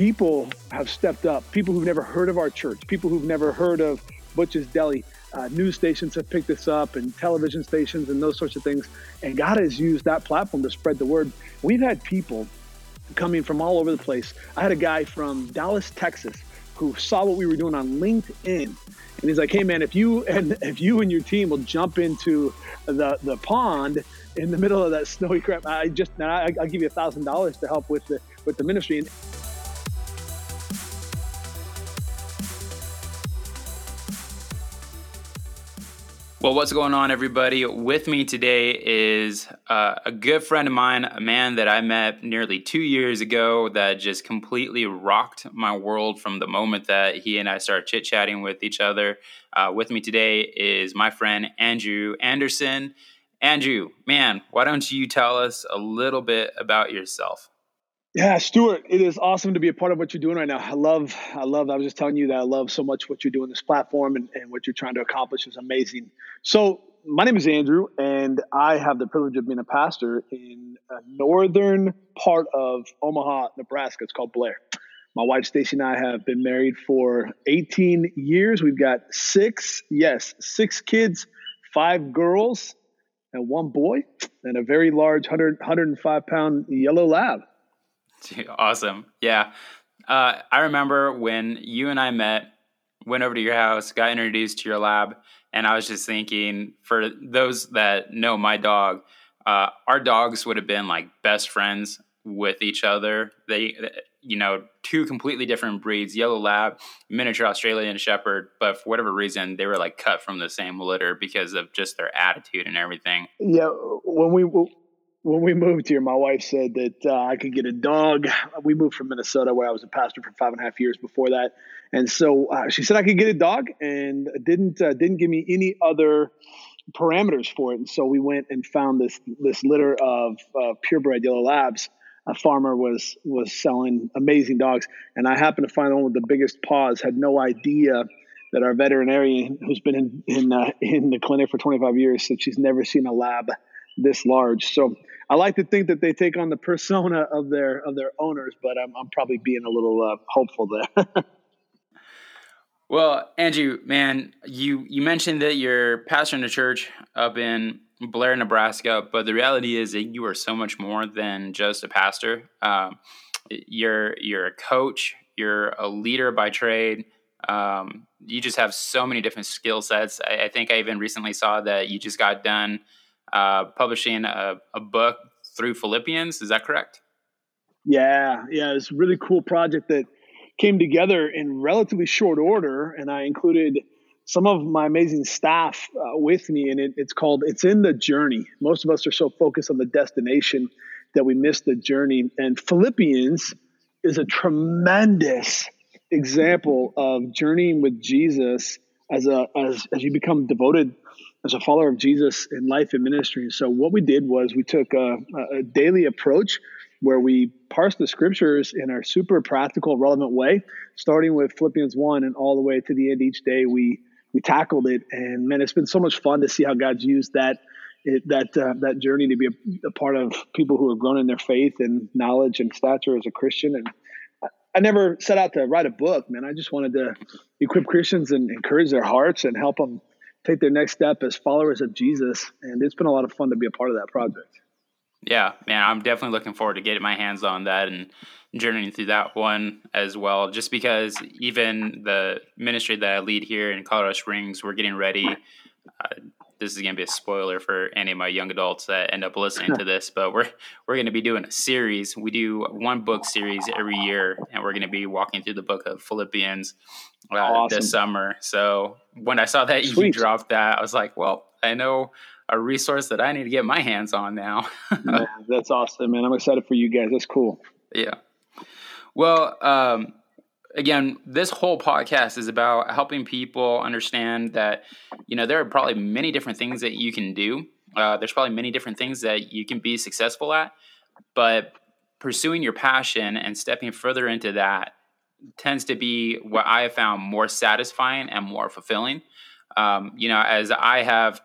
people have stepped up. People who've never heard of our church, people who've never heard of Butch's Deli, uh, news stations have picked this up and television stations and those sorts of things. And God has used that platform to spread the word. We've had people coming from all over the place. I had a guy from Dallas, Texas, who saw what we were doing on LinkedIn, and he's like, "Hey, man, if you and if you and your team will jump into the the pond in the middle of that snowy crap, I just I, I'll give you a thousand dollars to help with the with the ministry." Well, what's going on, everybody? With me today is uh, a good friend of mine, a man that I met nearly two years ago that just completely rocked my world from the moment that he and I started chit chatting with each other. Uh, with me today is my friend Andrew Anderson. Andrew, man, why don't you tell us a little bit about yourself? Yeah, Stuart, it is awesome to be a part of what you're doing right now. I love, I love, I was just telling you that I love so much what you're doing this platform and, and what you're trying to accomplish is amazing. So, my name is Andrew, and I have the privilege of being a pastor in a northern part of Omaha, Nebraska. It's called Blair. My wife Stacy and I have been married for 18 years. We've got six, yes, six kids, five girls, and one boy, and a very large 100, 105 pound yellow lab. Awesome. Yeah. Uh, I remember when you and I met, went over to your house, got introduced to your lab, and I was just thinking for those that know my dog, uh, our dogs would have been like best friends with each other. They, you know, two completely different breeds, yellow lab, miniature Australian shepherd, but for whatever reason, they were like cut from the same litter because of just their attitude and everything. Yeah, when we when we moved here, my wife said that uh, I could get a dog. We moved from Minnesota, where I was a pastor for five and a half years before that, and so uh, she said I could get a dog, and didn't uh, didn't give me any other parameters for it. And so we went and found this this litter of purebred yellow labs. A farmer was was selling amazing dogs, and I happened to find one with the biggest paws. Had no idea that our veterinarian, who's been in in, uh, in the clinic for 25 years, said she's never seen a lab this large. So I like to think that they take on the persona of their of their owners, but I'm I'm probably being a little uh, hopeful there. well, Andrew, man, you you mentioned that you're pastoring a church up in Blair, Nebraska, but the reality is that you are so much more than just a pastor. Um, you're you're a coach. You're a leader by trade. Um, you just have so many different skill sets. I, I, think I even recently saw that you just got done uh, publishing a, a book through Philippians. Is that correct? Yeah, yeah, it's a really cool project that came together in relatively short order, and I included some of my amazing staff uh, with me, and it, it's called "It's in the Journey." Most of us are so focused on the destination that we miss the journey, and Philippians is a tremendous example of journeying with Jesus as a as as you become devoted as a follower of Jesus in life and ministry. So what we did was we took a, a daily approach where we parsed the scriptures in a super practical, relevant way, starting with Philippians 1 and all the way to the end each day. We we tackled it, and man, it's been so much fun to see how God's used that it, that uh, that journey to be a, a, part of people who have grown in their faith and knowledge and stature as a Christian. And I never set out to write a book, man. I just wanted to equip Christians and encourage their hearts and help them take their next step as followers of Jesus. And it's been a lot of fun to be a part of that project. Yeah, man, I'm definitely looking forward to getting my hands on that and journeying through that one as well. Just because even the ministry that I lead here in Colorado Springs, we're getting ready. Uh, this is going to be a spoiler for any of my young adults that end up listening to this, but we're we're going to be doing a series. We do one book series every year, and we're going to be walking through the book of Philippians uh, awesome. this summer. So when I saw that Sweet. you dropped that, I was like, well, I know a resource that I need to get my hands on now. man, that's awesome, man. I'm excited for you guys. That's cool. Yeah. Well, um, again, this whole podcast is about helping people understand that, you know, there are probably many different things that you can do. Uh, there's probably many different things that you can be successful at, but pursuing your passion and stepping further into that tends to be what I have found more satisfying and more fulfilling. Um, you know, as I have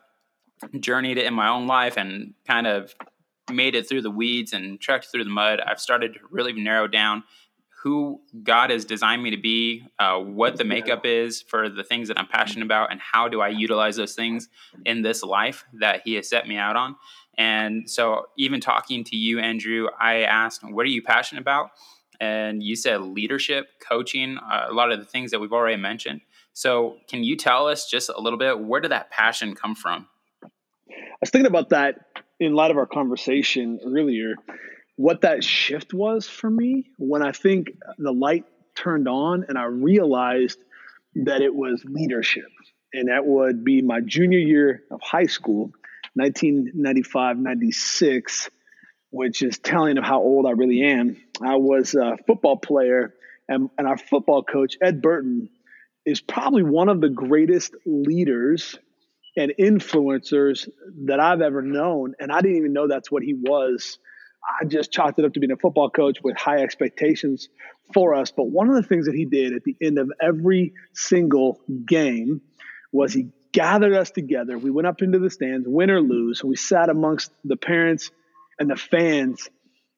journeyed in my own life and kind of made it through the weeds and trekked through the mud, I've started to really narrow down who God has designed me to be, uh, what the makeup is for the things that I'm passionate about, and how do I utilize those things in this life that He has set me out on. And so, even talking to you, Andrew, I asked, What are you passionate about? And you said leadership, coaching, uh, a lot of the things that we've already mentioned. So, can you tell us just a little bit where did that passion come from? I was thinking about that in light of our conversation earlier what that shift was for me when I think the light turned on and I realized that it was leadership. And that would be my junior year of high school, 1995 96, which is telling of how old I really am. I was a football player, and, and our football coach, Ed Burton, is probably one of the greatest leaders and influencers that I've ever known. And I didn't even know that's what he was I just chalked it up to being a football coach with high expectations for us. But one of the things that he did at the end of every single game was he gathered us together. We went up into the stands, win or lose. We sat amongst the parents and the fans.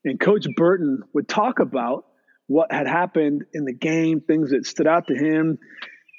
And Coach Burton would talk about what had happened in the game, things that stood out to him.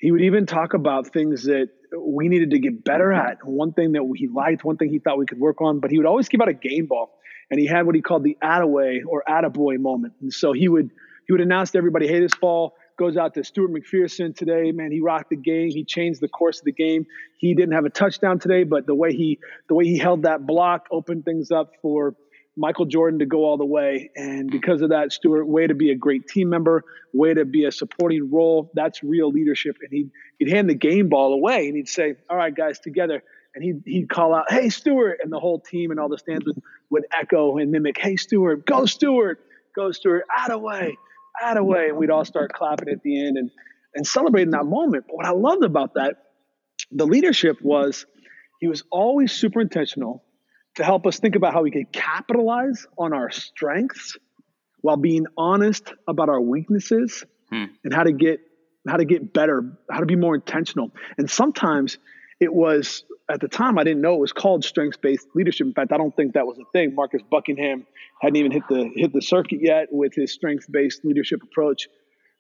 He would even talk about things that we needed to get better at. One thing that he liked, one thing he thought we could work on, but he would always give out a game ball and he had what he called the attaway or attaboy moment. And so he would he would announce to everybody, "Hey, this ball goes out to Stuart McPherson today. Man, he rocked the game. He changed the course of the game. He didn't have a touchdown today, but the way he the way he held that block opened things up for Michael Jordan to go all the way. And because of that, Stuart, way to be a great team member, way to be a supporting role. That's real leadership. And he'd, he'd hand the game ball away and he'd say, All right, guys, together and he'd, he'd call out, "Hey, Stuart!" and the whole team and all the stands would, would echo and mimic, "Hey, Stuart! Go, Stuart! Go, Stuart! Out of way, out of way!" And we'd all start clapping at the end and and celebrating that moment. But what I loved about that, the leadership was he was always super intentional to help us think about how we could capitalize on our strengths while being honest about our weaknesses hmm. and how to get how to get better, how to be more intentional. And sometimes it was at the time I didn't know it was called strengths based leadership. In fact, I don't think that was a thing. Marcus Buckingham hadn't even hit the hit the circuit yet with his strengths based leadership approach,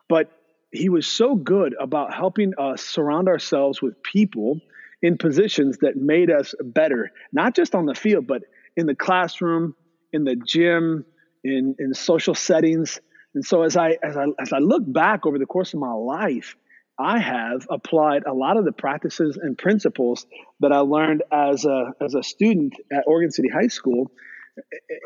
but he was so good about helping us surround ourselves with people in positions that made us better, not just on the field, but in the classroom, in the gym, in in social settings. And so as I as I as I look back over the course of my life, I have applied a lot of the practices and principles that I learned as a, as a student at Oregon City High School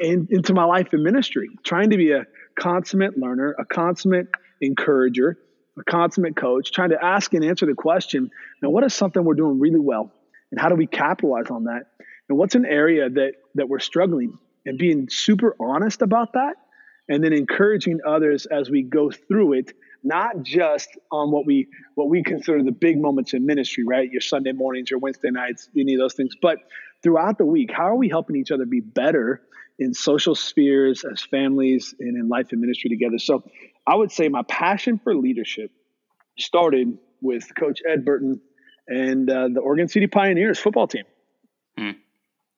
in, into my life in ministry, trying to be a consummate learner, a consummate encourager, a consummate coach, trying to ask and answer the question now, what is something we're doing really well? And how do we capitalize on that? And what's an area that, that we're struggling? And being super honest about that, and then encouraging others as we go through it not just on what we what we consider the big moments in ministry, right? Your Sunday mornings, your Wednesday nights, any of those things, but throughout the week, how are we helping each other be better in social spheres, as families, and in life and ministry together? So, I would say my passion for leadership started with Coach Ed Burton and uh, the Oregon City Pioneers football team. Hmm.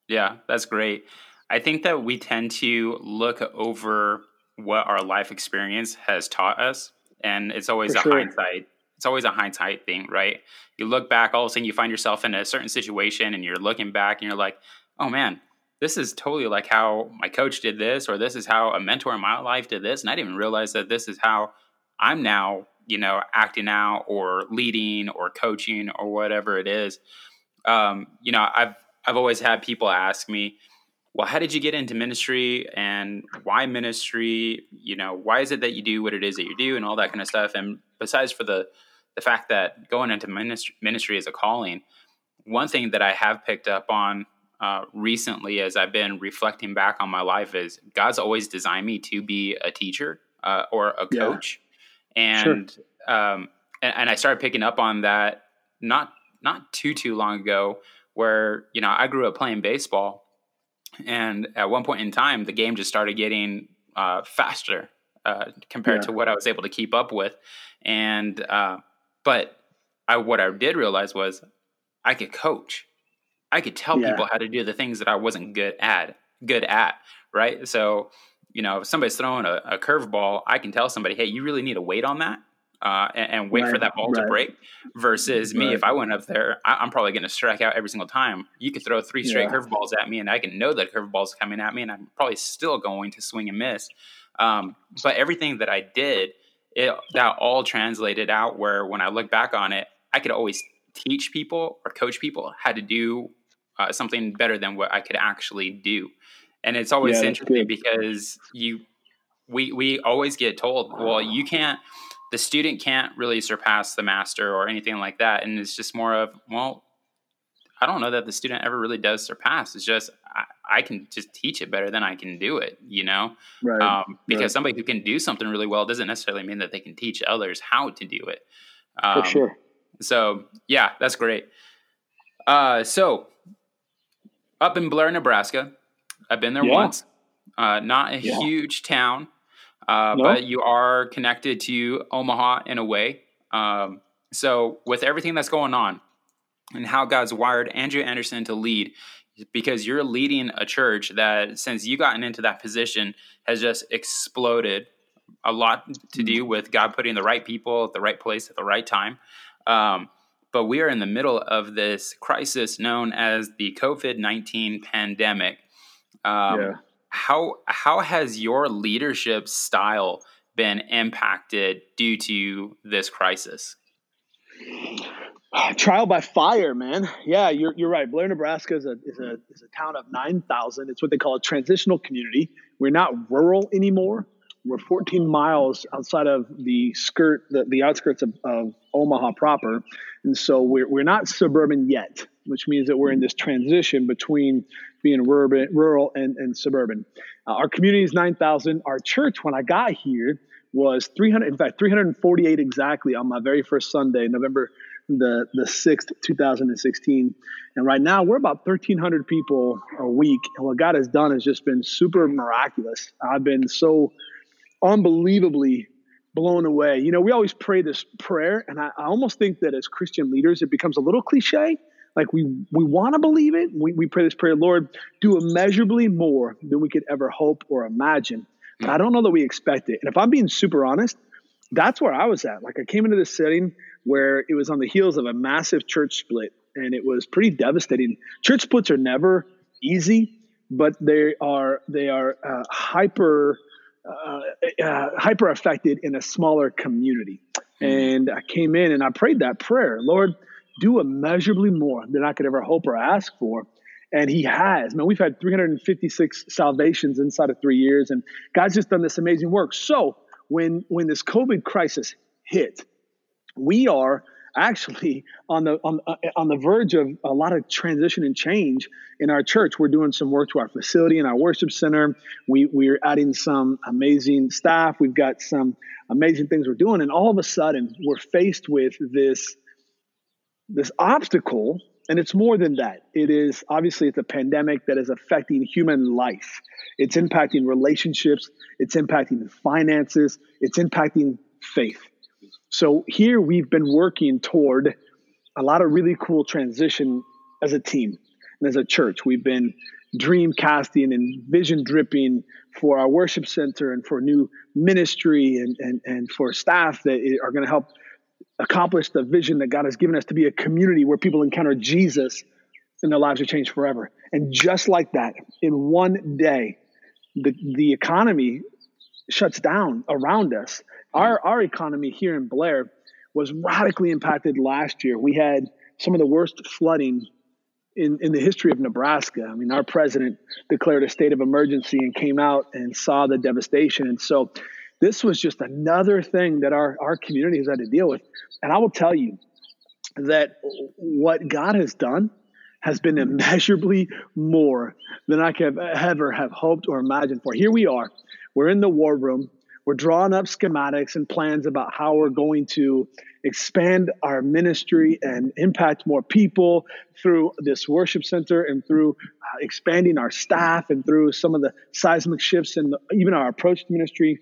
Yeah, that's great. I think that we tend to look over what our life experience has taught us and it's always For a sure. hindsight. It's always a hindsight thing, right? You look back, all of a sudden you find yourself in a certain situation, and you're looking back, and you're like, "Oh man, this is totally like how my coach did this, or this is how a mentor in my life did this," and I didn't even realize that this is how I'm now, you know, acting out or leading or coaching or whatever it is. Um, you know, I've I've always had people ask me, well, how did you get into ministry and why ministry? You know, why is it that you do what it is that you do and all that kind of stuff? And besides for the the fact that going into ministry, ministry is a calling, one thing that I have picked up on uh, recently as I've been reflecting back on my life is God's always designed me to be a teacher uh, or a coach, yeah. and, sure. um, and and I started picking up on that not not too too long ago, where you know I grew up playing baseball and at one point in time, the game just started getting uh, faster uh, compared yeah. to what I was able to keep up with. And uh, but I what I did realize was I could coach. I could tell yeah. people how to do the things that I wasn't good at. Good at right. So you know, if somebody's throwing a, a curveball, I can tell somebody, hey, you really need to wait on that uh, and, and, wait right, for that ball right. to break. Versus me, right. if I went up there, I, am probably going to strike out every single time. You could throw three straight yeah. curveballs at me, and I can know that curveball's coming at me, and I'm probably still going to swing and miss. Um, but everything that I did, it, that all translated out where when I look back on it, I could always teach people or coach people how to do uh, something better than what I could actually do. And it's always yeah, interesting because you we we always get told, well, you can't the student can't really surpass the master or anything like that. And it's just more of, well, I don't know that the student ever really does surpass. It's just I, I can just teach it better than I can do it, you know. Right. Um, because right. somebody who can do something really well doesn't necessarily mean that they can teach others how to do it. Um, For sure. So yeah, that's great. Uh, so up in Blair, Nebraska, I've been there yeah. once. Uh, not a yeah. huge town, uh, no. but you are connected to Omaha in a way. Um, so, with everything that's going on and how God's wired Andrew Anderson to lead, because you're leading a church that, since you gotten into that position, has just exploded. A lot to do mm-hmm. with God putting the right people at the right place at the right time. Um, but we are in the middle of this crisis known as the COVID 19 pandemic. Um, yeah. How, how has your leadership style been impacted due to this crisis? Trial by fire, man. Yeah, you're, you're right. Blair, Nebraska is a, is, a, is a town of 9,000. It's what they call a transitional community. We're not rural anymore. We're 14 miles outside of the skirt, the, the outskirts of, of Omaha proper. And so we're, we're not suburban yet, which means that we're in this transition between being urban, rural and, and suburban. Uh, our community is 9,000. Our church, when I got here, was 300, in fact, 348 exactly on my very first Sunday, November the, the 6th, 2016. And right now we're about 1,300 people a week. And what God has done has just been super miraculous. I've been so unbelievably blown away. You know, we always pray this prayer, and I, I almost think that as Christian leaders, it becomes a little cliche. Like we we want to believe it. We, we pray this prayer, Lord, do immeasurably more than we could ever hope or imagine. But I don't know that we expect it. And if I'm being super honest, that's where I was at. Like I came into this setting where it was on the heels of a massive church split, and it was pretty devastating. Church splits are never easy, but they are they are uh, hyper uh, uh, hyper affected in a smaller community. Mm-hmm. And I came in and I prayed that prayer, Lord, do immeasurably more than I could ever hope or ask for. And he has. Man, we've had 356 salvations inside of three years, and God's just done this amazing work. So when when this COVID crisis hit, we are actually on the on, uh, on the verge of a lot of transition and change in our church. We're doing some work to our facility and our worship center. We we're adding some amazing staff. We've got some amazing things we're doing, and all of a sudden we're faced with this this obstacle. And it's more than that. It is obviously it's a pandemic that is affecting human life. It's impacting relationships. It's impacting finances. It's impacting faith. So here we've been working toward a lot of really cool transition as a team and as a church. We've been dream casting and vision dripping for our worship center and for new ministry and, and, and for staff that are going to help accomplish the vision that God has given us to be a community where people encounter Jesus and their lives are changed forever. And just like that, in one day, the, the economy shuts down around us our our economy here in Blair was radically impacted last year. We had some of the worst flooding in, in the history of Nebraska. I mean, our president declared a state of emergency and came out and saw the devastation. And so this was just another thing that our, our community has had to deal with. And I will tell you that what God has done has been immeasurably more than I could ever have hoped or imagined for. Here we are. We're in the war room. We're drawing up schematics and plans about how we're going to expand our ministry and impact more people through this worship center and through uh, expanding our staff and through some of the seismic shifts and even our approach to ministry.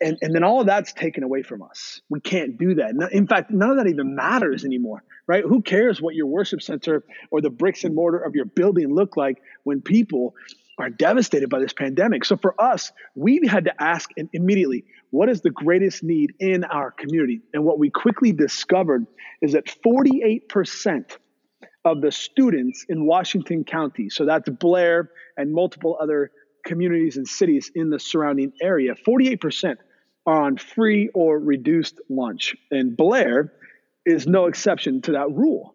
And, and then all of that's taken away from us. We can't do that. In fact, none of that even matters anymore, right? Who cares what your worship center or the bricks and mortar of your building look like when people are devastated by this pandemic. So for us, we had to ask immediately, what is the greatest need in our community? And what we quickly discovered is that 48% of the students in Washington County, so that's Blair and multiple other communities and cities in the surrounding area, 48% are on free or reduced lunch. And Blair is no exception to that rule.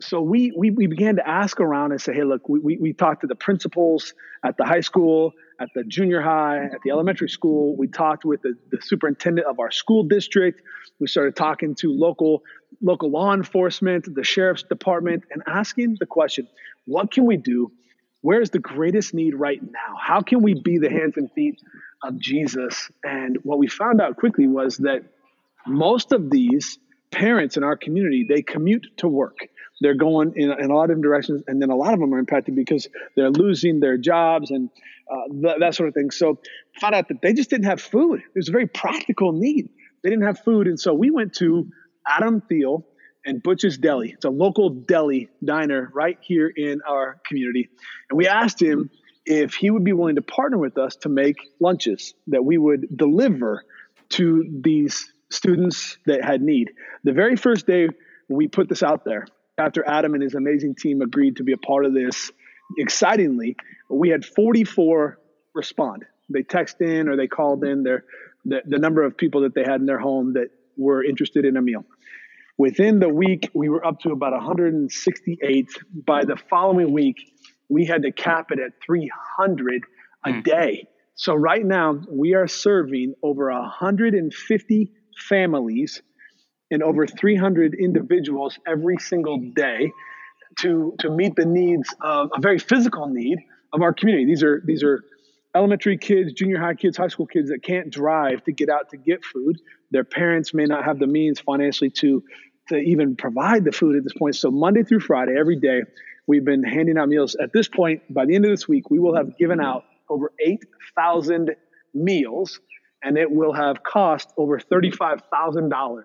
So we, we, we began to ask around and say, hey, look, we, we, we talked to the principals at the high school, at the junior high, at the elementary school. We talked with the, the superintendent of our school district. We started talking to local local law enforcement, the sheriff's department, and asking the question, what can we do? Where is the greatest need right now? How can we be the hands and feet of Jesus? And what we found out quickly was that most of these parents in our community, they commute to work. They're going in, in a lot of different directions, and then a lot of them are impacted because they're losing their jobs and uh, th- that sort of thing. So, found out that they just didn't have food. It was a very practical need. They didn't have food, and so we went to Adam Thiel and Butch's Deli. It's a local deli diner right here in our community, and we asked him if he would be willing to partner with us to make lunches that we would deliver to these students that had need. The very first day we put this out there, after Adam and his amazing team agreed to be a part of this, excitingly, we had 44 respond. They text in or they called in their the, the number of people that they had in their home that were interested in a meal. Within the week, we were up to about 168. By the following week, we had to cap it at 300 a mm. day. So right now, we are serving over 150 families and over 300 individuals every single day to to meet the needs of a very physical need of our community. These are these are elementary kids, junior high kids, high school kids that can't drive to get out to get food. Their parents may not have the means financially to to even provide the food at this point. So Monday through Friday, every day, we've been handing out meals. At this point, by the end of this week, we will have given out over 8,000 meals and it will have cost over $35,000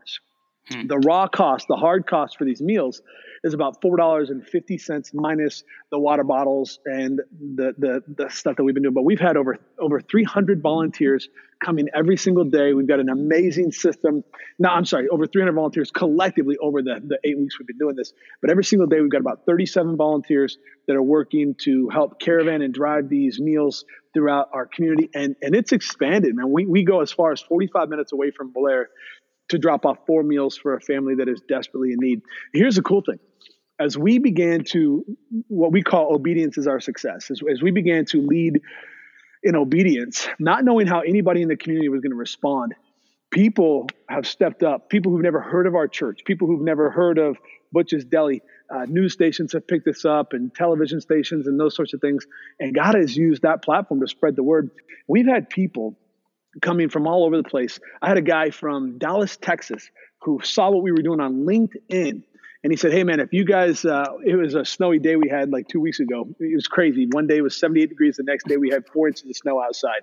Hmm. The raw cost, the hard cost for these meals is about four dollars and fifty cents minus the water bottles and the, the the stuff that we've been doing. But we've had over over three hundred volunteers coming every single day. We've got an amazing system. No, I'm sorry, over 300 volunteers collectively over the, the eight weeks we've been doing this. But every single day, we've got about 37 volunteers that are working to help caravan and drive these meals throughout our community. And, and it's expanded, man. We, we go as far as 45 minutes away from Blair to drop off four meals for a family that is desperately in need. Here's the cool thing. As we began to, what we call obedience is our success, as, as we began to lead in obedience, not knowing how anybody in the community was going to respond, people have stepped up. People who've never heard of our church, people who've never heard of Butch's Deli, uh, news stations have picked this up and television stations and those sorts of things. And God has used that platform to spread the word. We've had people coming from all over the place. I had a guy from Dallas, Texas, who saw what we were doing on LinkedIn. And he said, Hey, man, if you guys, uh, it was a snowy day we had like two weeks ago. It was crazy. One day was 78 degrees. The next day we had four inches of snow outside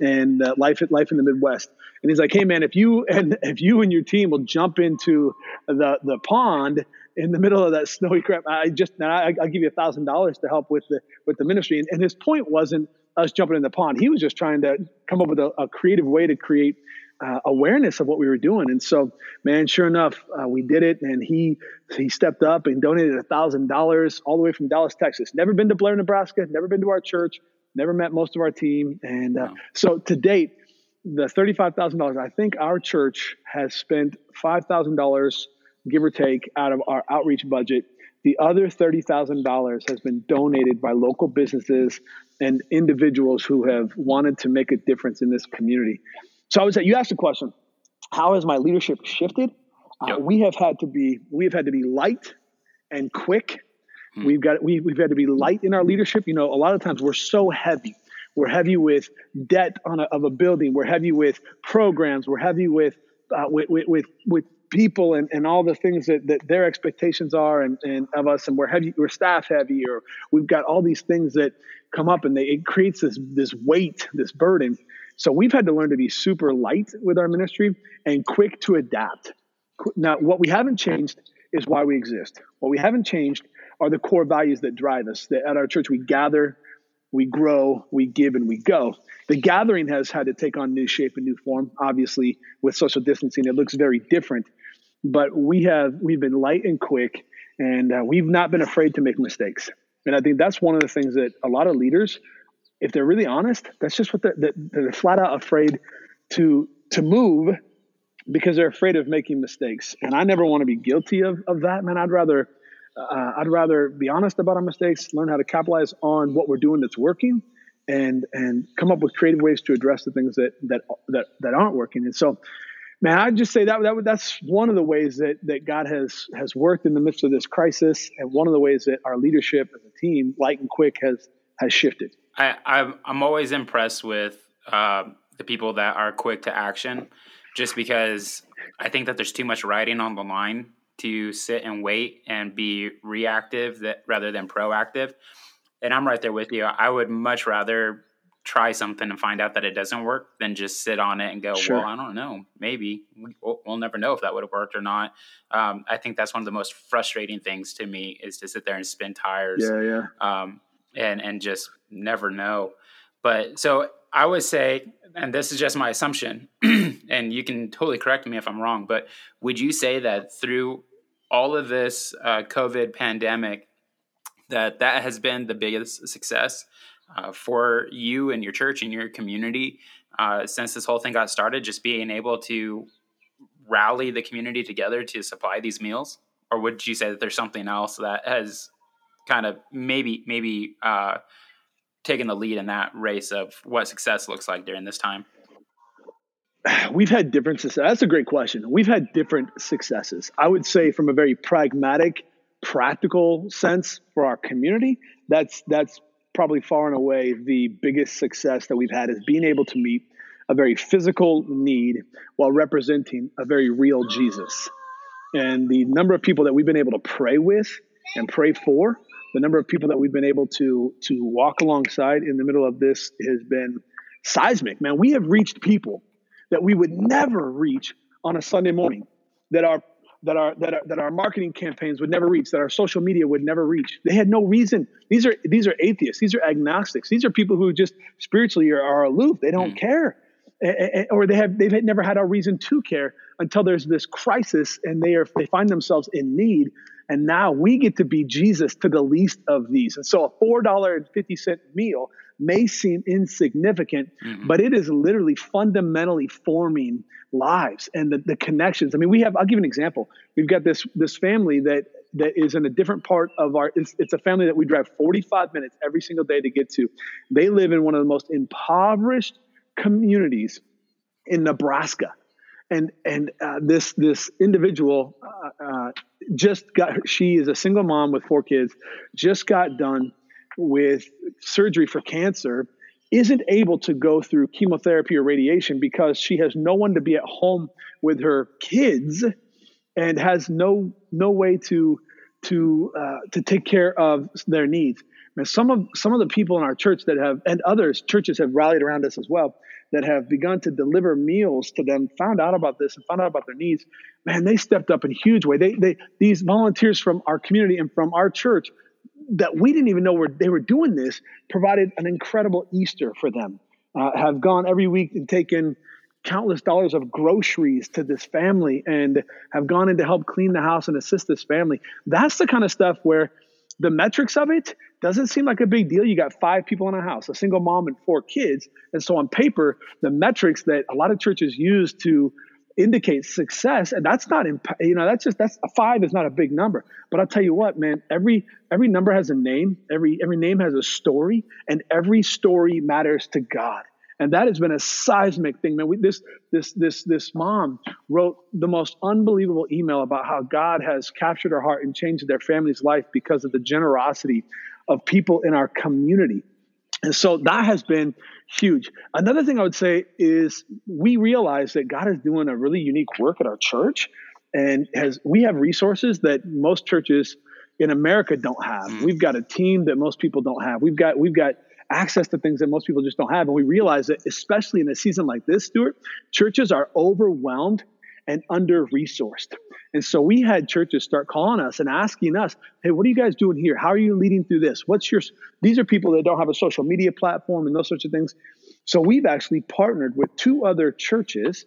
and uh, life, life in the Midwest. And he's like, Hey, man, if you and if you and your team will jump into the, the pond in the middle of that snowy crap, I just, I, will give you a thousand dollars to help with the, with the ministry. And, and his point wasn't, us jumping in the pond. He was just trying to come up with a, a creative way to create uh, awareness of what we were doing. And so, man, sure enough, uh, we did it. And he he stepped up and donated a thousand dollars all the way from Dallas, Texas. Never been to Blair, Nebraska. Never been to our church. Never met most of our team. And uh, wow. so to date, the thirty-five thousand dollars. I think our church has spent five thousand dollars, give or take, out of our outreach budget. The other $30,000 has been donated by local businesses and individuals who have wanted to make a difference in this community. So I would say you asked a question: How has my leadership shifted? Yep. Uh, we have had to be we have had to be light and quick. Hmm. We've got we, we've had to be light in our leadership. You know, a lot of times we're so heavy. We're heavy with debt on a, of a building. We're heavy with programs. We're heavy with uh, with, with, with with people and, and all the things that, that their expectations are and, and of us and we're heavy we're staff heavy or we've got all these things that come up and they, it creates this this weight this burden so we've had to learn to be super light with our ministry and quick to adapt now what we haven't changed is why we exist what we haven't changed are the core values that drive us that at our church we gather we grow, we give, and we go. The gathering has had to take on new shape and new form. Obviously, with social distancing, it looks very different. But we have we've been light and quick, and uh, we've not been afraid to make mistakes. And I think that's one of the things that a lot of leaders, if they're really honest, that's just what they're, they're flat out afraid to to move because they're afraid of making mistakes. And I never want to be guilty of, of that, man. I'd rather uh, I'd rather be honest about our mistakes, learn how to capitalize on what we're doing that's working, and and come up with creative ways to address the things that that that, that aren't working. And so, man, I'd just say that, that that's one of the ways that that God has has worked in the midst of this crisis, and one of the ways that our leadership as a team, light and quick, has has shifted. I, I'm I'm always impressed with uh, the people that are quick to action, just because I think that there's too much riding on the line to sit and wait and be reactive that rather than proactive. And I'm right there with you. I would much rather try something and find out that it doesn't work than just sit on it and go, sure. well, I don't know, maybe we'll, we'll, never know if that would have worked or not. Um, I think that's one of the most frustrating things to me is to sit there and spin tires, yeah, yeah, um, and and just never know. But so I would say, and this is just my assumption, and you can totally correct me if I'm wrong, but would you say that through all of this uh, COVID pandemic, that that has been the biggest success uh, for you and your church and your community uh, since this whole thing got started. Just being able to rally the community together to supply these meals, or would you say that there's something else that has kind of maybe maybe uh, taken the lead in that race of what success looks like during this time? we've had different. That's a great question. We've had different successes. I would say from a very pragmatic, practical sense for our community, that's that's probably far and away the biggest success that we've had is being able to meet a very physical need while representing a very real Jesus. And the number of people that we've been able to pray with and pray for, the number of people that we've been able to to walk alongside in the middle of this has been seismic. Man, we have reached people that we would never reach on a Sunday morning, that our that our that our, that our marketing campaigns would never reach, that our social media would never reach. They had no reason. These are these are atheists. These are agnostics. These are people who just spiritually are, are aloof. They don't mm. care, or they have they've never had a reason to care until there's this crisis and they are they find themselves in need. And now we get to be Jesus to the least of these. And so a four dollar and fifty cent meal may seem insignificant, mm-hmm. but it is literally fundamentally forming lives and the, the connections. I mean, we have, I'll give an example. We've got this, this family that, that is in a different part of our, it's, it's a family that we drive 45 minutes every single day to get to. They live in one of the most impoverished communities in Nebraska. And, and uh, this, this individual uh, uh, just got, she is a single mom with four kids, just got done with surgery for cancer isn't able to go through chemotherapy or radiation because she has no one to be at home with her kids and has no no way to to uh, to take care of their needs. And some of some of the people in our church that have and others churches have rallied around us as well that have begun to deliver meals to them found out about this and found out about their needs man they stepped up in a huge way they they these volunteers from our community and from our church that we didn't even know were, they were doing this provided an incredible Easter for them. Uh, have gone every week and taken countless dollars of groceries to this family and have gone in to help clean the house and assist this family. That's the kind of stuff where the metrics of it doesn't seem like a big deal. You got five people in a house, a single mom and four kids. And so on paper, the metrics that a lot of churches use to indicate success and that's not imp- you know that's just that's a five is not a big number but i'll tell you what man every every number has a name every every name has a story and every story matters to god and that has been a seismic thing man we, this this this this mom wrote the most unbelievable email about how god has captured her heart and changed their family's life because of the generosity of people in our community and so that has been huge. Another thing I would say is we realize that God is doing a really unique work at our church and has we have resources that most churches in America don't have. Mm. We've got a team that most people don't have. We've got we've got access to things that most people just don't have. And we realize that especially in a season like this, Stuart, churches are overwhelmed and under resourced. And so we had churches start calling us and asking us, "Hey, what are you guys doing here? How are you leading through this? What's your?" These are people that don't have a social media platform and those sorts of things. So we've actually partnered with two other churches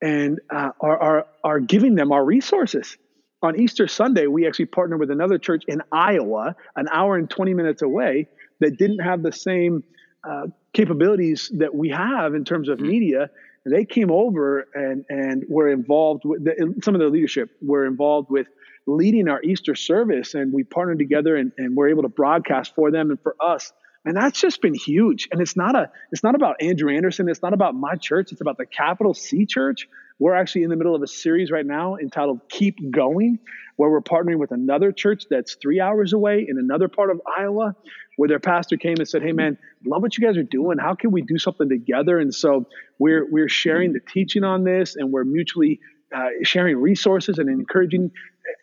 and uh, are, are are giving them our resources. On Easter Sunday, we actually partnered with another church in Iowa, an hour and 20 minutes away, that didn't have the same uh, capabilities that we have in terms of mm-hmm. media they came over and and were involved with the, some of their leadership were involved with leading our Easter service, and we partnered together and, and we're able to broadcast for them and for us. And that's just been huge. And it's not a it's not about Andrew Anderson. It's not about my church. It's about the capital C church. We're actually in the middle of a series right now entitled Keep Going, where we're partnering with another church that's three hours away in another part of Iowa, where their pastor came and said, Hey man, love what you guys are doing. How can we do something together? And so we're we're sharing the teaching on this and we're mutually uh, sharing resources and encouraging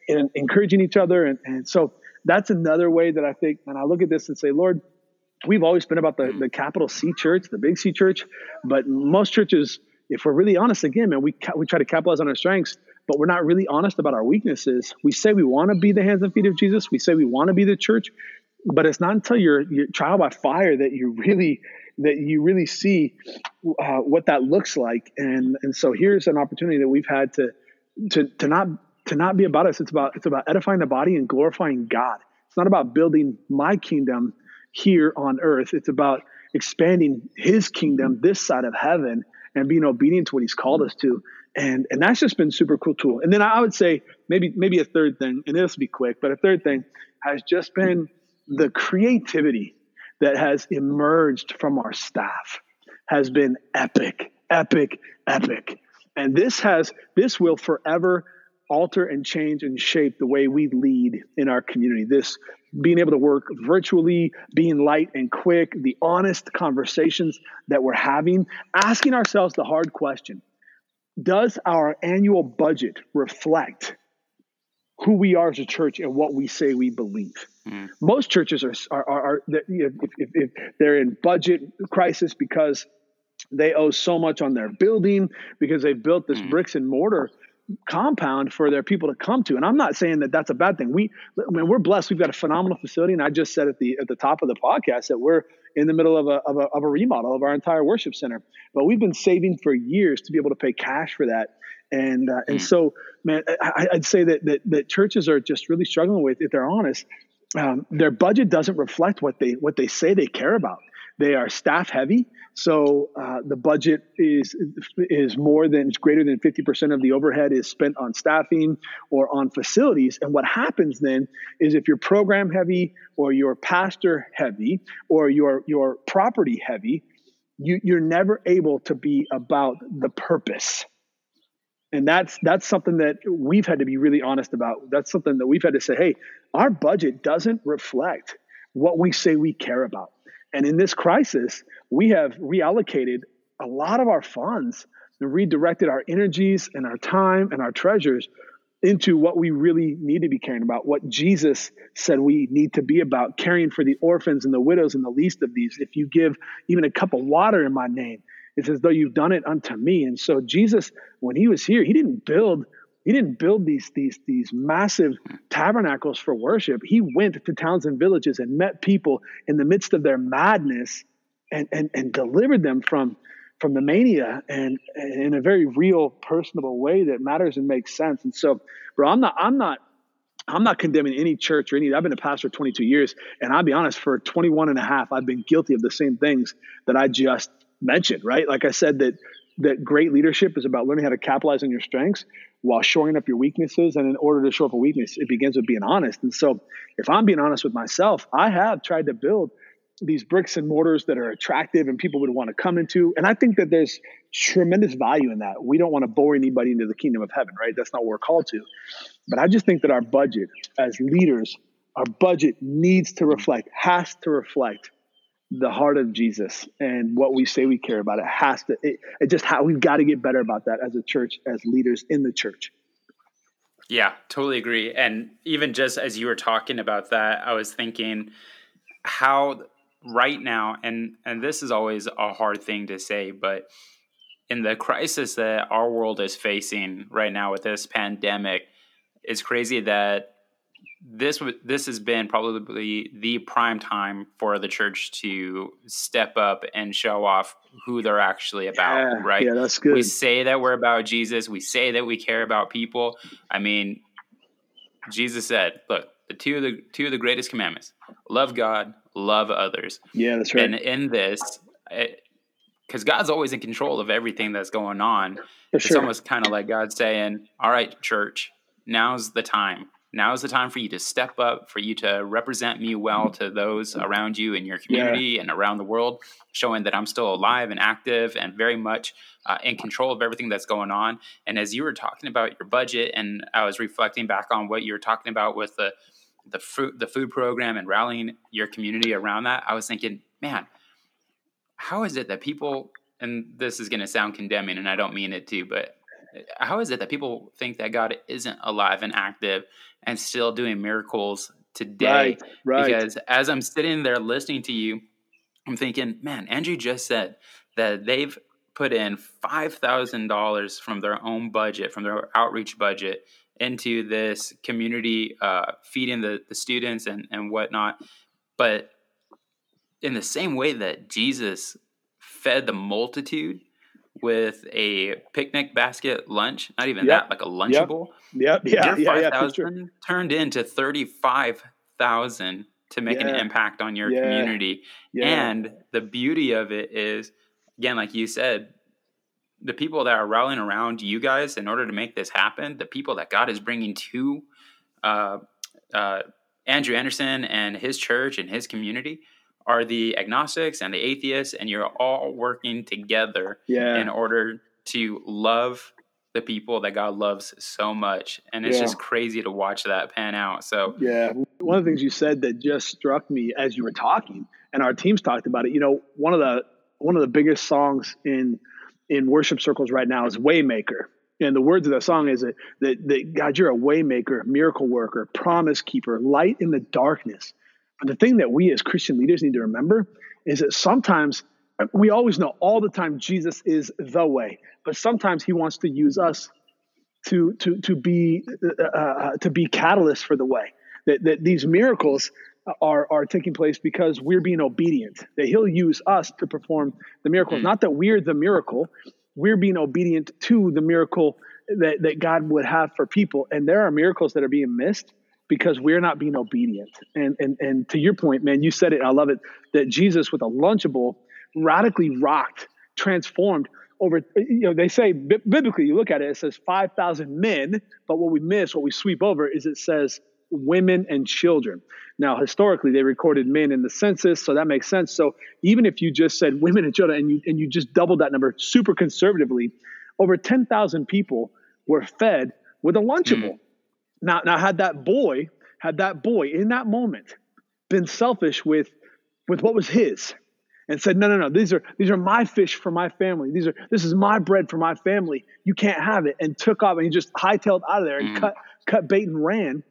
and encouraging each other. And, and so that's another way that I think, and I look at this and say, Lord, we've always been about the, the capital C church, the big C church, but most churches, if we're really honest, again, man, we, we try to capitalize on our strengths, but we're not really honest about our weaknesses. We say we want to be the hands and feet of Jesus. We say we want to be the church, but it's not until you're, you're trial by fire that you really that you really see uh, what that looks like. And and so here's an opportunity that we've had to to to not to not be about us. It's about it's about edifying the body and glorifying God. It's not about building my kingdom here on earth. It's about expanding his kingdom this side of heaven and being obedient to what he's called us to. And and that's just been super cool tool. And then I would say maybe maybe a third thing, and this will be quick, but a third thing has just been the creativity that has emerged from our staff has been epic, epic, epic. And this has this will forever alter and change and shape the way we lead in our community. This being able to work virtually, being light and quick, the honest conversations that we're having, asking ourselves the hard question Does our annual budget reflect who we are as a church and what we say we believe? Mm. Most churches are, are, are, are if, if, if they're in budget crisis because they owe so much on their building because they've built this mm. bricks and mortar compound for their people to come to. And I'm not saying that that's a bad thing. We, I mean, we're blessed. We've got a phenomenal facility. And I just said at the, at the top of the podcast that we're in the middle of a, of a, of a remodel of our entire worship center, but we've been saving for years to be able to pay cash for that. And, uh, and hmm. so, man, I, would say that, that, that churches are just really struggling with, if they're honest, um, their budget doesn't reflect what they, what they say they care about. They are staff heavy, so uh, the budget is is more than greater than fifty percent of the overhead is spent on staffing or on facilities. And what happens then is if you're program heavy or you're pastor heavy or you're you're property heavy, you, you're never able to be about the purpose and that's that's something that we've had to be really honest about that's something that we've had to say hey our budget doesn't reflect what we say we care about and in this crisis, we have reallocated a lot of our funds and redirected our energies and our time and our treasures into what we really need to be caring about, what Jesus said we need to be about, caring for the orphans and the widows and the least of these. If you give even a cup of water in my name, it's as though you've done it unto me. And so Jesus, when he was here, he didn't build he didn't build these these these massive tabernacles for worship. He went to towns and villages and met people in the midst of their madness and and, and delivered them from from the mania and, and in a very real personable way that matters and makes sense. And so, bro, I'm not I'm not I'm not condemning any church or any. I've been a pastor 22 years, and I'll be honest, for 21 and a half, I've been guilty of the same things that I just mentioned, right? Like I said, that that great leadership is about learning how to capitalize on your strengths while shoring up your weaknesses. And in order to show up a weakness, it begins with being honest. And so, if I'm being honest with myself, I have tried to build these bricks and mortars that are attractive and people would want to come into. And I think that there's tremendous value in that. We don't want to bore anybody into the kingdom of heaven, right? That's not what we're called to. But I just think that our budget as leaders, our budget needs to reflect, has to reflect the heart of Jesus and what we say we care about. It has to, it, it just how we've got to get better about that as a church, as leaders in the church. Yeah, totally agree. And even just as you were talking about that, I was thinking how right now, and and this is always a hard thing to say, but in the crisis that our world is facing right now with this pandemic, it's crazy that this this has been probably the prime time for the church to step up and show off who they're actually about yeah, right? yeah that's good. We say that we're about jesus. We say that we care about people. I mean jesus said look the two of the two of the greatest commandments love god love others. Yeah that's right. And in this because god's always in control of everything that's going on. For it's sure. almost kind of like god saying all right church now's the time now is the time for you to step up, for you to represent me well to those around you in your community yeah. and around the world, showing that I'm still alive and active and very much uh, in control of everything that's going on. And as you were talking about your budget, and I was reflecting back on what you were talking about with the the food the food program and rallying your community around that, I was thinking, man, how is it that people and this is going to sound condemning, and I don't mean it to, but how is it that people think that God isn't alive and active and still doing miracles today? Right, right. Because as I'm sitting there listening to you, I'm thinking, man, Andrew just said that they've put in $5,000 from their own budget, from their outreach budget, into this community, uh, feeding the, the students and, and whatnot. But in the same way that Jesus fed the multitude, with a picnic basket lunch, not even Yep. that, like a lunchable. Yep. Yeah. Your Yeah. Yeah. sure. turned into thirty five thousand to make an impact on your Yeah. community. Yeah. And the beauty of it is, again, like you said, the people that are rallying around you guys in order to make this happen, the people that God is bringing to uh, uh, Andrew Anderson and his church and his community are the agnostics and the atheists, and you're all working together yeah. in order to love the people that God loves so much. And it's Yeah. just crazy to watch that pan out. So, Yeah. One of the things you said that just struck me as you were talking, and our teams talked about it. You know, one of the one of the biggest songs in in worship circles right now is Waymaker. And the words of that song is that, that, that God, you're a waymaker, miracle worker, promise keeper, light in the darkness. But the thing that we as Christian leaders need to remember is that sometimes we always know all the time Jesus is the way, but sometimes he wants to use us to to to be uh, uh, to be catalysts for the way. That that these miracles are are taking place because we're being obedient. That he'll use us to perform the miracles. Mm. Not that we're the miracle, we're being obedient to the miracle that that God would have for people. And there are miracles that are being missed because we're not being obedient. And and and to your point, man, you said it. I love it. That Jesus with a lunchable radically rocked, transformed over. You know, they say biblically, you look at it, it says five thousand men, but what we miss, what we sweep over, is it says women and children. Now, historically, they recorded men in the census, so that makes sense. So even if you just said women and children, and you and you just doubled that number super conservatively, over ten thousand people were fed with a lunchable. Now, now had that boy, had that boy in that moment been selfish with with what was his and said, No, no, no, these are these are my fish for my family. These are this is my bread for my family. You can't have it, and took off and he just hightailed out of there and Mm. cut cut bait and ran.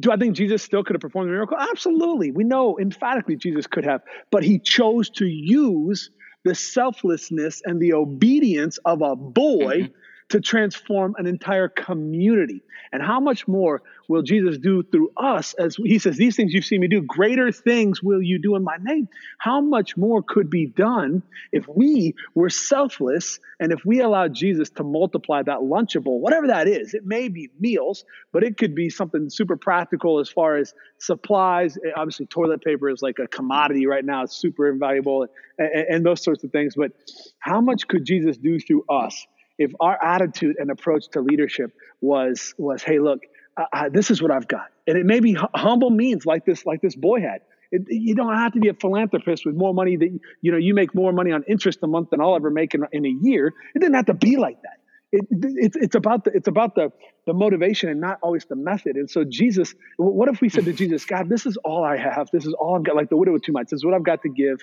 Do I think Jesus still could have performed a miracle? Absolutely. We know emphatically Jesus could have, but he chose to use the selflessness and the obedience of a boy Mhm. To transform an entire community. And how much more will Jesus do through us as he says, These things you've seen me do, greater things will you do in my name? How much more could be done if we were selfless and if we allowed Jesus to multiply that Lunchable, whatever that is? It may be meals, but it could be something super practical as far as supplies. Eh, Obviously, toilet paper is like a commodity right now, it's super invaluable and, and those sorts of things. But how much could Jesus do through us? If our attitude and approach to leadership was was hey look uh, this is what i've got. And it may be hu- humble means like this like this boy had. It, you don't have to be a philanthropist with more money that you know you make more money on interest a month than i'll ever make in, in a year. It didn't have to be like that. It, it's it's about the it's about the the motivation and not always the method. And so jesus what if we said to jesus god this is all i have. This is all i've got. Like the widow with two mites this is what i've got to give.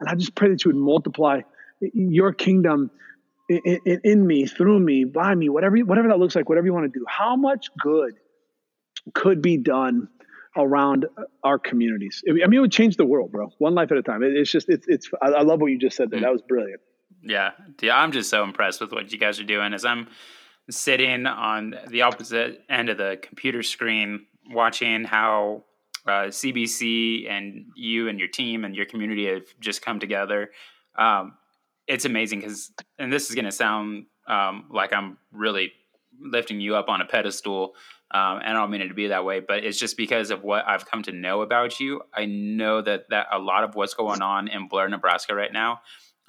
And i just pray that you would multiply your kingdom in, in, in me, through me, by me, whatever whatever that looks like, whatever you want to do. How much good could be done around our communities? I mean, it would change the world, bro. One life at a time. It, it's just it's it's. I, I love what you just said there. That was brilliant. yeah, yeah, I'm just so impressed with what you guys are doing. As I'm sitting on the opposite end of the computer screen, watching how uh, CBC and you and your team and your community have just come together. Um, it's amazing because, and this is going to sound um, like I'm really lifting you up on a pedestal. Um, and I don't mean it to be that way, but it's just because of what I've come to know about you. I know that that a lot of what's going on in Blair, Nebraska right now,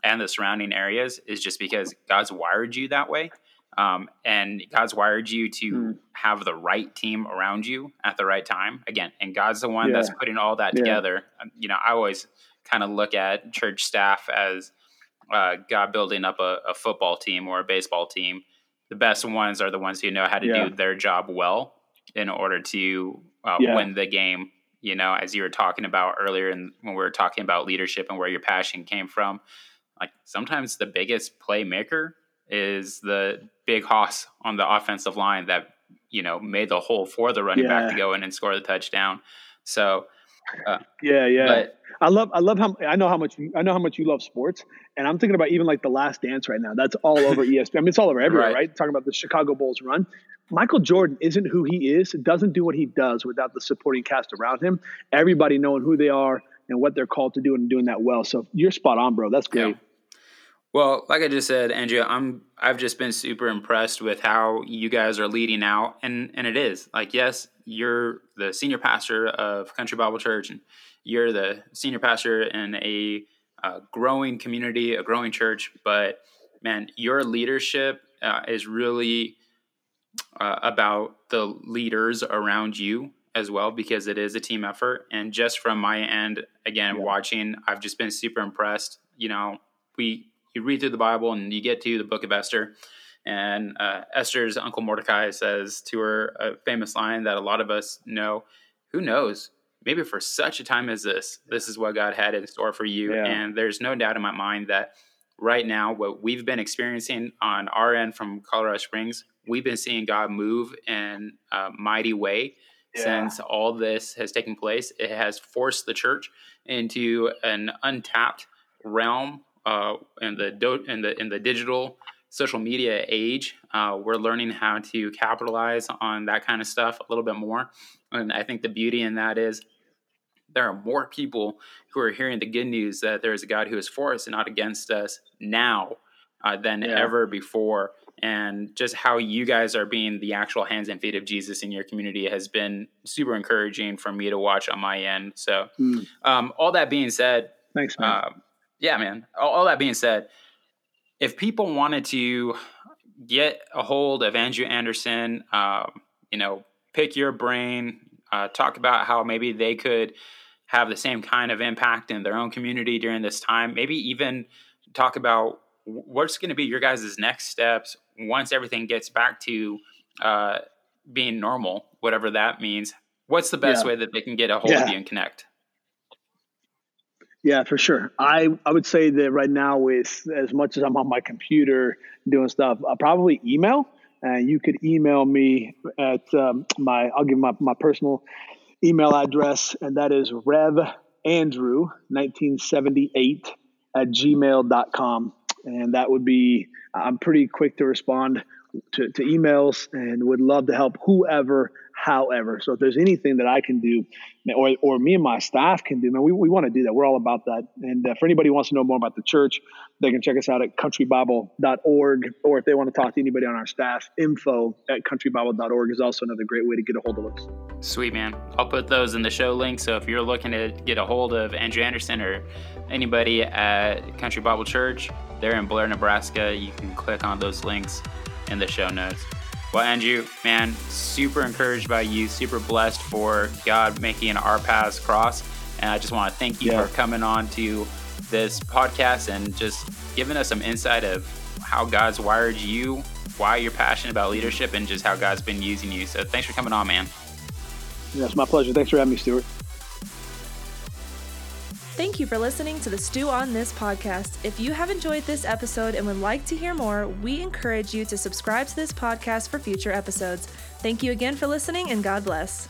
and the surrounding areas is just because God's wired you that way. Um, and God's wired you to mm. have the right team around you at the right time. Again, and God's the one yeah. that's putting all that yeah. together. You know, I always kind of look at church staff as uh, God building up a, a, football team or a baseball team. The best ones are the ones who know how to yeah. do their job well in order to uh, win the game. You know, as you were talking about earlier, and when we were talking about leadership and where your passion came from, like sometimes the biggest playmaker is the big hoss on the offensive line that you know made the hole for the running yeah. back to go in and score the touchdown. So uh, yeah, yeah. But, I love I love how I know how much you, I know how much you love sports, and I'm thinking about even like the Last Dance right now. That's all over ESPN. I mean, it's all over everywhere, right? right? Talking about the Chicago Bulls run. Michael Jordan isn't who he is. It doesn't do what he does without the supporting cast around him. Everybody knowing who they are and what they're called to do and doing that well. So you're spot on, bro. That's great. Yeah. Well, like I just said, Andrew, I'm I've just been super impressed with how you guys are leading out, and and it is like yes, you're the senior pastor of Country Bible Church, and you're the senior pastor in a, a growing community, a growing church. But man, your leadership uh, is really uh, about the leaders around you as well, because it is a team effort. And just from my end, again, yeah. watching, I've just been super impressed. You know, we you read through the Bible and you get to the book of Esther. And uh, Esther's uncle Mordecai says to her a famous line that a lot of us know Who knows? Maybe for such a time as this, this is what God had in store for you. Yeah. And there's no doubt in my mind that right now, what we've been experiencing on our end from Colorado Springs, we've been seeing God move in a mighty way yeah. since all this has taken place. It has forced the church into an untapped realm uh, in the do- in the in the digital social media age. Uh, we're learning how to capitalize on that kind of stuff a little bit more, and I think the beauty in that is there are more people who are hearing the good news that there is a God who is for us and not against us now uh, than yeah. ever before. And just how you guys are being the actual hands and feet of Jesus in your community has been super encouraging for me to watch on my end. So, mm. um, all that being said, thanks, man. Uh, yeah, man. All, all that being said, if people wanted to get a hold of Andrew Anderson, um, you know, pick your brain, uh, talk about how maybe they could have the same kind of impact in their own community during this time. Maybe even talk about what's going to be your guys' next steps once everything gets back to uh, being normal, whatever that means. What's the best yeah. way that they can get a hold yeah. of you and connect? Yeah, for sure. I, I would say that right now, with as much as I'm on my computer doing stuff, I'll probably email. And you could email me at um, my, I'll give my, my personal email address, and that is revandrew1978 at gmail.com. And that would be, I'm pretty quick to respond to, to emails and would love to help whoever however. So if there's anything that I can do, or, or me and my staff can do, man, we, we want to do that. We're all about that. And uh, for anybody who wants to know more about the church, they can check us out at countrybible.org. Or if they want to talk to anybody on our staff, info at countrybible.org is also another great way to get a hold of us. Sweet, man. I'll put those in the show link. So if you're looking to get a hold of Andrew Anderson or anybody at Country Bible Church, they're in Blair, Nebraska, you can click on those links in the show notes. Well, Andrew, man, super encouraged by you, super blessed for God making our paths cross. And I just want to thank you yeah. for coming on to this podcast and just giving us some insight of how God's wired you, why you're passionate about leadership, and just how God's been using you. So thanks for coming on, man. Yeah, it's my pleasure. Thanks for having me, Stuart. Thank you for listening to the Stew on This podcast. If you have enjoyed this episode and would like to hear more, we encourage you to subscribe to this podcast for future episodes. Thank you again for listening and God bless.